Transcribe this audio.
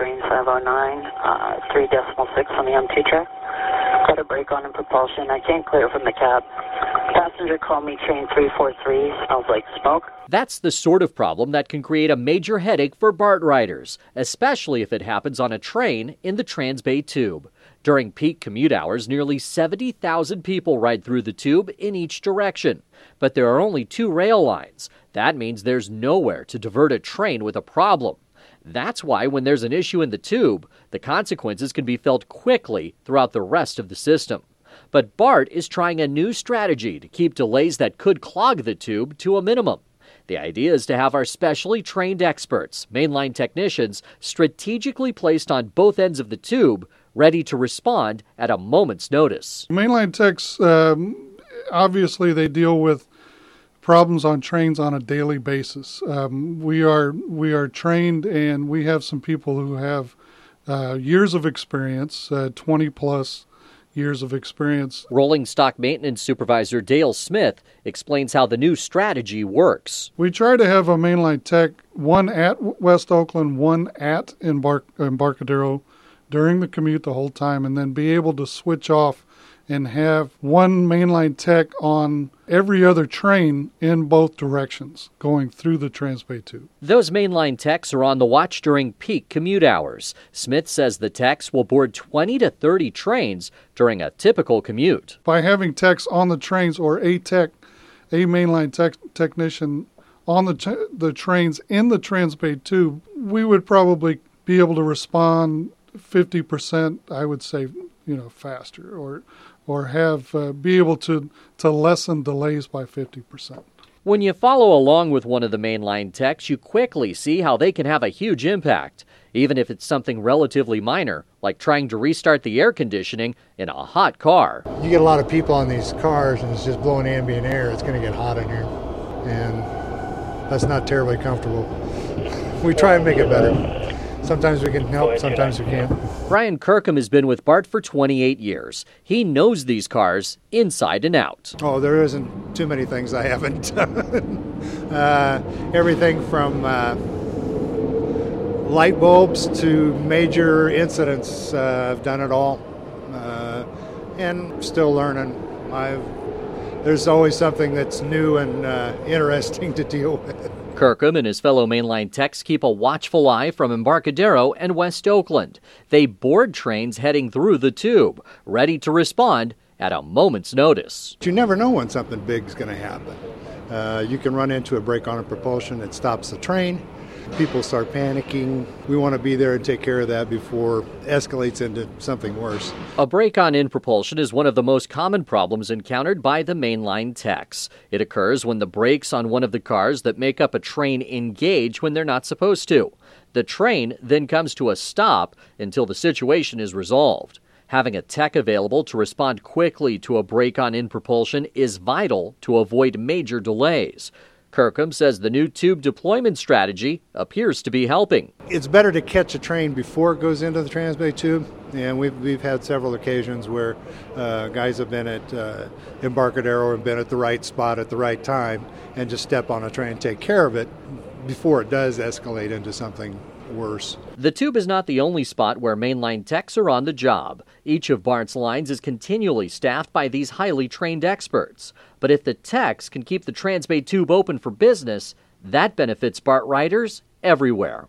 train 509, uh, 3 decimal 6 on the M2 track. Got a brake on in propulsion. I can't clear from the cab. Passenger called me train 343, smells like smoke. That's the sort of problem that can create a major headache for BART riders, especially if it happens on a train in the Transbay Tube. During peak commute hours, nearly 70,000 people ride through the tube in each direction. But there are only two rail lines. That means there's nowhere to divert a train with a problem. That's why, when there's an issue in the tube, the consequences can be felt quickly throughout the rest of the system. But BART is trying a new strategy to keep delays that could clog the tube to a minimum. The idea is to have our specially trained experts, mainline technicians, strategically placed on both ends of the tube, ready to respond at a moment's notice. Mainline techs, um, obviously, they deal with problems on trains on a daily basis. Um, we are we are trained, and we have some people who have uh, years of experience, uh, twenty plus years of experience. Rolling stock maintenance supervisor Dale Smith explains how the new strategy works. We try to have a mainline tech, one at West Oakland, one at Embark- Embarcadero during the commute the whole time, and then be able to switch off and have one mainline tech on every other train in both directions going through the Transbay Tube. Those mainline techs are on the watch during peak commute hours. Smith says the techs will board 20 to 30 trains during a typical commute. By having techs on the trains or a tech, a mainline tech, technician on the, t- the trains in the Transbay Tube, we would probably be able to respond 50%, I would say, you know, faster or or have uh, be able to to lessen delays by 50%. When you follow along with one of the mainline techs, you quickly see how they can have a huge impact, even if it's something relatively minor, like trying to restart the air conditioning in a hot car. You get a lot of people on these cars and it's just blowing ambient air, it's going to get hot in here. And that's not terribly comfortable. We try and make it better. Sometimes we can help, sometimes we can't. Brian Kirkham has been with BART for 28 years. He knows these cars inside and out. Oh, there isn't too many things I haven't done. uh, everything from uh, light bulbs to major incidents, uh, I've done it all. Uh, and still learning. I've, there's always something that's new and uh, interesting to deal with. Kirkham and his fellow mainline techs keep a watchful eye from Embarcadero and West Oakland. They board trains heading through the tube, ready to respond at a moment's notice. You never know when something big is going to happen. Uh, you can run into a brake on a propulsion that stops the train people start panicking. We want to be there and take care of that before it escalates into something worse. A brake on in propulsion is one of the most common problems encountered by the mainline techs. It occurs when the brakes on one of the cars that make up a train engage when they're not supposed to. The train then comes to a stop until the situation is resolved. Having a tech available to respond quickly to a brake on in propulsion is vital to avoid major delays. Kirkham says the new tube deployment strategy appears to be helping. It's better to catch a train before it goes into the Transbay tube, and we've, we've had several occasions where uh, guys have been at uh, Embarcadero and been at the right spot at the right time and just step on a train and take care of it before it does escalate into something worse. The tube is not the only spot where mainline techs are on the job. Each of BART's lines is continually staffed by these highly trained experts. But if the techs can keep the Transbay tube open for business, that benefits BART riders everywhere.